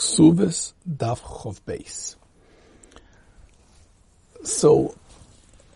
Ksuvis Daf Chov Beis. So,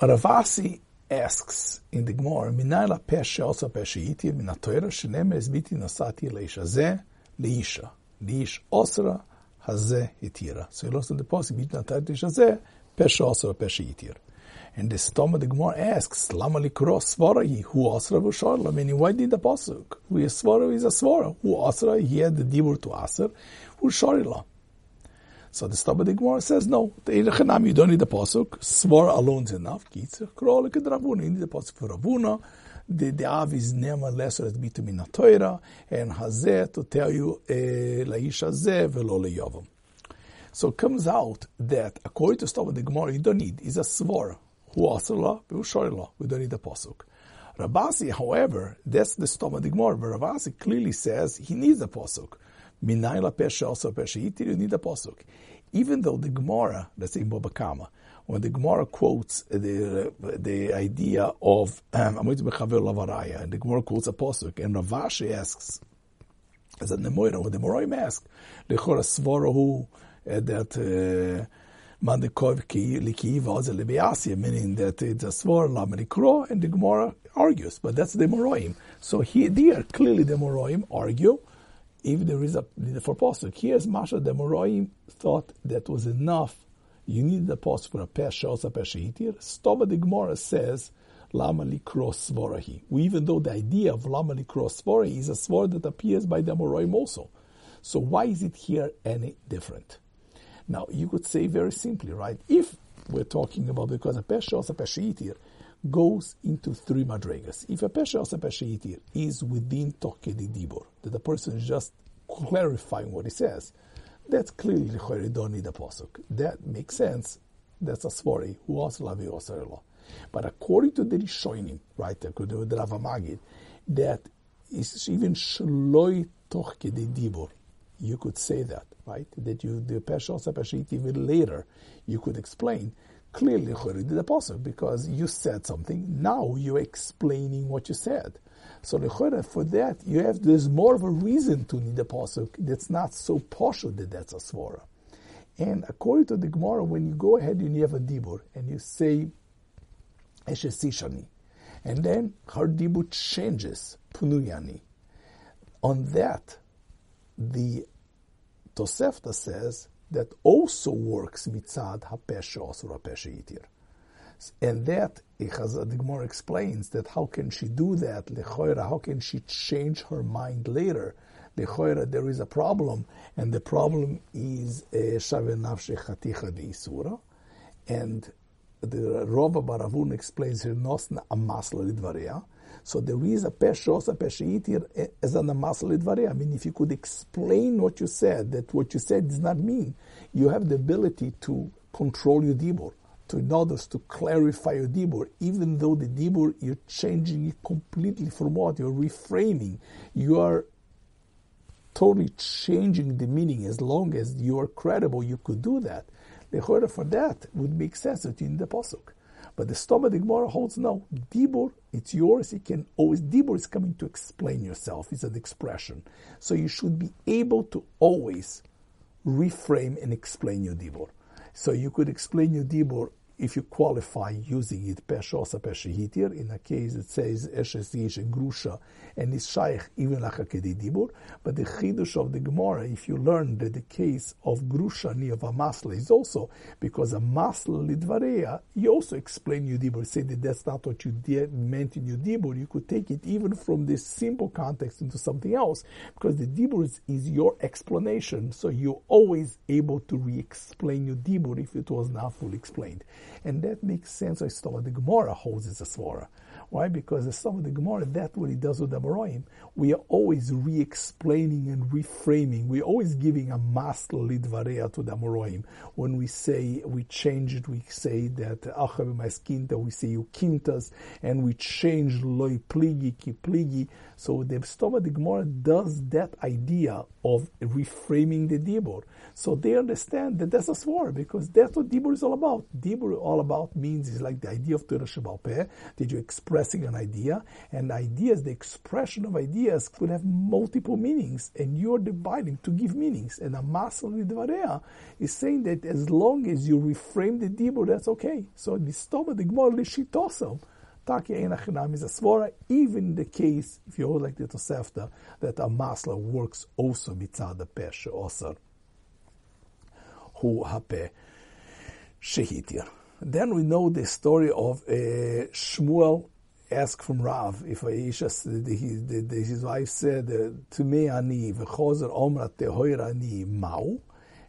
Rav Assi asks in the Gemara, Minayla Peshe also Peshe Iti, Minatoira, Shenem Ezbiti Nasati Leisha Ze, Leisha. Leish Osra, Haze Hitira. So he lost in the post, Biti Nasati Leisha Ze, Peshe Osra, Peshe Itir. And the stomach, the Gemara asks, Lama likro svarahi, who asra v'sharla, meaning why did the pasuk? Who is svara is a svara. Who asra, he had the dibur to asr, who. So the stomach, the Gemara says, no, the Erechanam, you don't need the pasuk, svara alone is enough, kitzir, kro like Ravuna, you need the pasuk for Ravuna, the, the Av is nema lesser as bitumin Torah, and hazeh to tell you, eh, laish hazeh velo leyavam. So it comes out that according to Stava the Gemara, you don't need, is a svara. Who asala, we don't need the pasuk. Rav Assi, however, that's the stomach the Gemara, but Rav Assi clearly says he needs the pasuk. Minayla pesha also pesha itir, you need the pasuk. Even though the Gemara, let's say in Bava Kamma, when the Gemara quotes the the idea of um, and the Gemara quotes a pasuk, and Ravashi asks, as a Nemoira, when the Moraim ask, lechora svarahu uh, that. Uh, Meaning that it's a svar Lamarikro, and the Gemara argues, but that's the Moroim. So here, there, clearly the Moroim argue, if there is a for posuk. Here's Masha, the Moroim thought that was enough. You need the posuk for a pesha, also pesha. Stova the Gemara says, Lama likro svarahi. Even though the idea of Lama likro svarahi is a svar that appears by the Moroim also. So why is it here any different? Now, you could say very simply, right? If we're talking about because a pesha or a peshiitir goes into three madregas. If a pesha or a peshiitir is within toke di dibor, that the person is just clarifying what he says, that's clearly the don't need a posuk. That makes sense. That's a svori who also lavi osarelo. But according to the Rishonim, right, according to the Rav Magid, that is even shloi toke di dibor. You could say that right? That you the Pesha Sepeshit even later you could explain clearly the apostle because you said something. Now you're explaining what you said. So for that you have there's more of a reason to need the pasuk that's not so partial that that's a svara. And according to the Gemara, when you go ahead and you have a dibur and you say eshesishani, and then her dibur changes punuyani. On that, the Tosefta says that also works mitzad hapesha or hapesha yitir. And that, the explains that how can she do that? Lechoira, how can she change her mind later? Lechoira, there is a problem, and the problem is eh, shave nafshe chaticha de isura. And the Rova Baravun explains here nosna amasla lidvaria so there is a peshos, a peshiitir eh, as an amasalidvare. I mean, if you could explain what you said, that what you said does not mean, you have the ability to control your dibur, to order to clarify your dibur, even though the dibur, you're changing it completely from what? You're reframing. You are totally changing the meaning as long as you are credible, you could do that. The order for that would make sense in the Pasuk. But the stomach, the Gemara holds no. Dibur, it's yours. It can always, Dibur is coming to explain yourself. It's an expression. So you should be able to always reframe and explain your Dibur. So you could explain your Dibur if you qualify using it, peshosa peshehitir, in a case it says eshes yish grusha, and it's shaykh even like a dibur. But the chidush of the Gemara, if you learn that the case of grusha of a masla is also because a masla lidvareya, you also explain your dibur, say that that's not what you did, meant in your dibur. You could take it even from this simple context into something else, because the dibur is, is your explanation, so you're always able to re-explain your dibur if it was not fully explained. And that makes sense why Stoma the Gemara holds it's a svara. Why? Because the Stoma the Gemara, that's what he does with the Moraim. We are always re-explaining and reframing. We're always giving a master lidvarea to the Moraim. When we say, we change it, we say that Achav Maskinta, we say Ukintas, and we change Loi Pligi, Ki Pligi. So the Stoma the Gemara does that idea of reframing the Dibur. So they understand that that's a swar because that's what Dibur is all about. Dibur all about means is like the idea of Torah Shabbat that you express expressing an idea, and ideas, the expression of ideas could have multiple meanings, and you're dividing to give meanings. And a masal dvarea is saying that as long as you reframe the dibur, that's okay. So the stoma the gmor lishitosam. Takia Enachinam is a svara, even in the case, if you hold like the Tosefta, that a masla works also mitzad the pesha osar. Hu hape shehitir. Then we know the story of uh, Shmuel asked from Rav if Aisha, his wife said, to me ani v'chozer omra tehoir ani mau.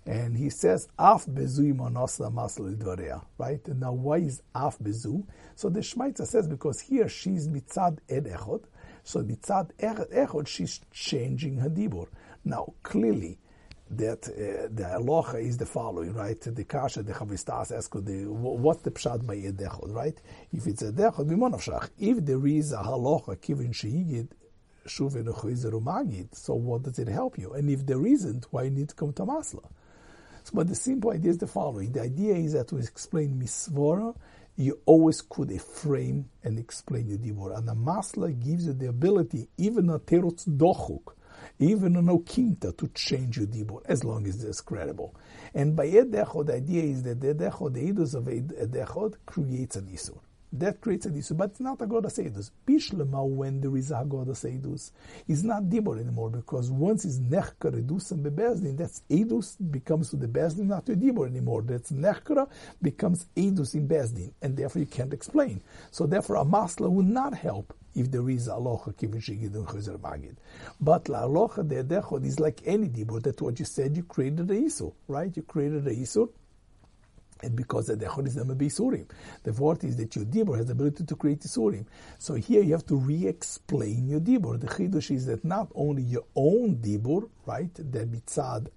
And he says, Af bezu imanosla masla dvarea. Right? And now why is Af bezu? So the Shmaitza says, because here she's mitzad ed. So mitzad echod, she's changing her dibur. Now, clearly, that uh, the aloha is the following, right? The kasha, the chavistas ask the what's the pshat by edechod, right? If it's edechod, bimonavshach. If there is a halacha kivin sheigid shuven magid, so what does it help you? And if there isn't, why need to come to masla? So, but the simple idea is the following: the idea is that to explain misvora, you always could frame and explain your dibur, and the masla gives you the ability, even a terutz dochuk even an okimta to change your dibur, as long as it's credible. And by edechod, the idea is that the edechod, the edus of edechod, creates an isur. That creates a issue, but it's not a Godas Edus. Bishlema, when there is a Godas Edus, is not Dibor anymore, because once it's Nechka Redus and Bebezdin, that's Edus becomes to the Bezdin, not to Dibor anymore. That's Nechkara becomes Edus in Bezdin, and therefore you can't explain. So therefore a Masla will not help if there is aloha kivin shigid and chuzer magid. But la aloha de is like any dibur. That's what you said. You created a isur, right? You created a isur. And because the dechod is never be surim. The word is that your dibur has the ability to create surim. So here you have to re-explain your dibur. The chidush is that not only your own dibur, right, that mitzad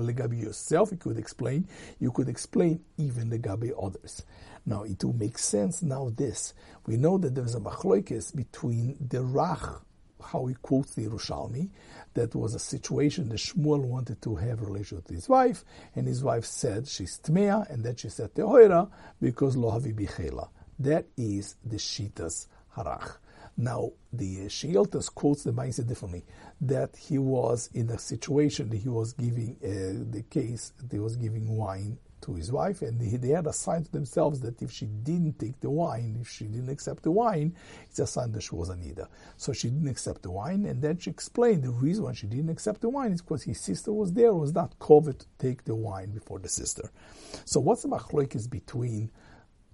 legabi yourself, you could explain, you could explain even the gabi others. Now, it will make sense now this. We know that there is a machloikis between the Rach, how he quotes the Yerushalmi, that was a situation that Shmuel wanted to have relation with his wife, and his wife said she's Tmea, and then she said Tehoira, because lo havi bichela. That is the Shitas Harach. Now, the Sheiltas quotes the mindset differently, that he was in a situation that he was giving, uh, the case, that he was giving wine to his wife, and they, they had assigned to themselves that if she didn't take the wine, if she didn't accept the wine, it's a sign that she was Anida. So she didn't accept the wine, and then she explained the reason why she didn't accept the wine is because his sister was there, was not covered to take the wine before the sister. So what's the machlokes between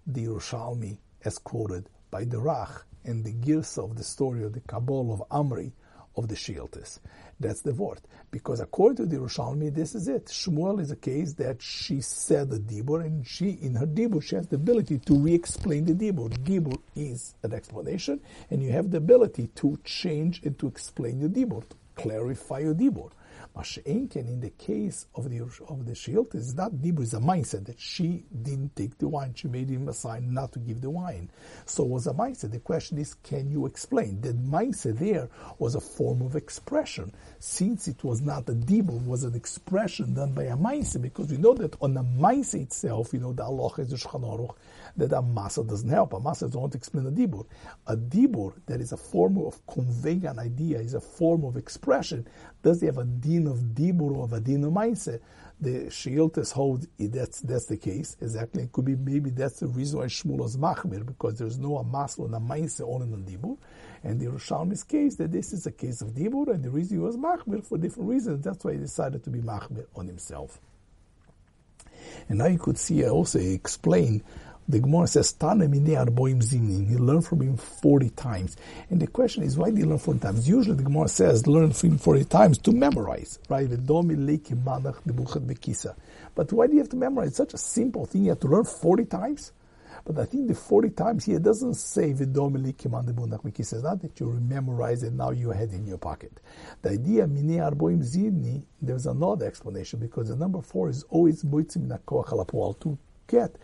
the Yerushalmi, as quoted by the Rach, and the Girsa of the story of the Kabul of Amri of the Shieltis? That's the word. Because according to the Yerushalmi, this is it. Shmuel is a case that she said the Dibur, and she, in her Dibur, she has the ability to re-explain the Dibur. Dibur is an explanation, and you have the ability to change and to explain your Dibur, to clarify your Dibur. Masha'enken, in the case of the of the shield, is not dibur, is a mindset that she didn't take the wine. She made him a sign not to give the wine. So it was a mindset. The question is, can you explain? The mindset there was a form of expression. Since it was not a dibur, it was an expression done by a mindset, because we know that on the mindset itself, you know, the Allah is the Shulchan that a masa doesn't help. A masa doesn't explain a dibur. A dibur that is a form of conveying an idea, is a form of expression. Does he have a din of dibur or of a din of maise? The Sheiltes hold that's that's the case exactly. It could be maybe that's the reason why Shmuel was machmir because there's no a amaslo and a maise only on dibur. And the Yerushalmi's case that this is a case of dibur, and the reason he was machmir for different reasons. That's why he decided to be machmir on himself. And now you could see I also explain the Gemara says, mine arboim zimnin. He learned from him 40 times. And the question is, why did he learn 40 times? Usually the Gemara says, learn from him 40 times to memorize, right? But why do you have to memorize? It's such a simple thing. You have to learn 40 times. But I think the 40 times here doesn't say Vidomili Kiman He says not that you memorize it, now you it in your pocket. The idea Mine Arboim Zidni, there's another explanation because the number four is always Moitzim to get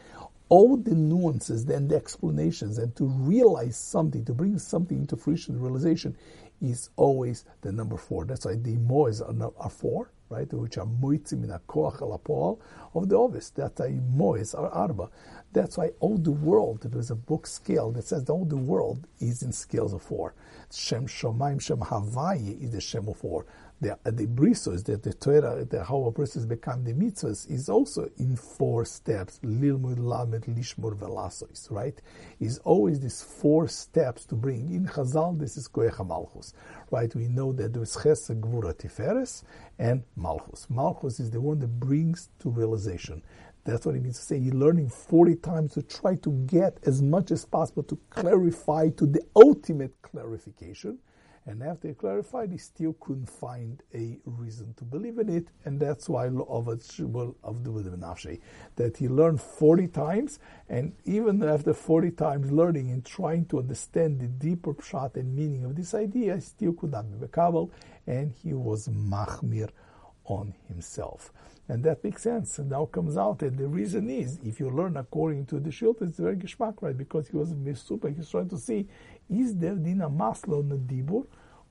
all the nuances and the explanations and to realize something, to bring something into fruition, realization, is always the number four. That's why the mois are, are four, right? Which are moitzim in a koach al of the ovis. That's a mois or arba. That's why all the world, there's a book scale that says all the world is in scales of four. Shem Shomaim Shem Havayi is the Shem of four the, the brisos, that the Torah, the how a person become the mitzvahs, is also in four steps. Lilmud, lamed, lishmur, velasois, right? Is always these four steps to bring. In Chazal, this is koecha malchus, right? We know that there is chesed, gvura, tiferes, and malchus. Malchus is the one that brings to realization. That's what it means to say you're learning 40 times to try to get as much as possible to clarify to the ultimate clarification. And after he clarified, he still couldn't find a reason to believe in it, and that's why that he learned 40 times, and even after 40 times learning and trying to understand the deeper pshat and meaning of this idea, he still could not be mekabel, and he was machmir on himself. And that makes sense. And now comes out that the reason is, if you learn according to the Shilt, it's very geschmack, right? Because he was super, he's trying to see, is there dina masla on the dibur,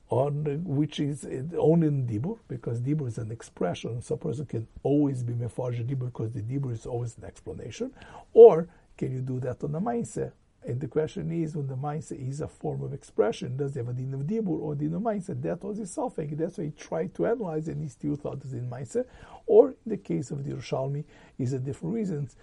on which is uh, only in dibur, because dibur is an expression, so a person can always be mefarj dibur because the dibur is always an explanation, or can you do that on the mindset? And the question is, when the mindset is a form of expression, does it have a din of dibur or din of mindset? That was his suffix. That's why he tried to analyze and he still thought it's in mindset. Or in the case of the Yerushalmi, is a different reasons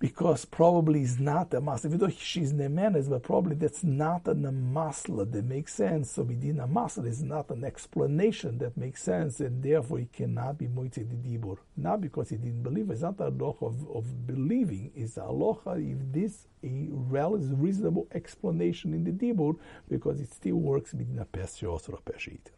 because probably is not a masla. Even though she's nemenes, but probably that's not a masla that makes sense. So within a masla is not an explanation that makes sense, and therefore he cannot be moitzed dibur. Not because he didn't believe. It's not a aloha of, of believing. It's a aloha if this a reasonable explanation in the dibur, because it still works within a pesha or a peshit.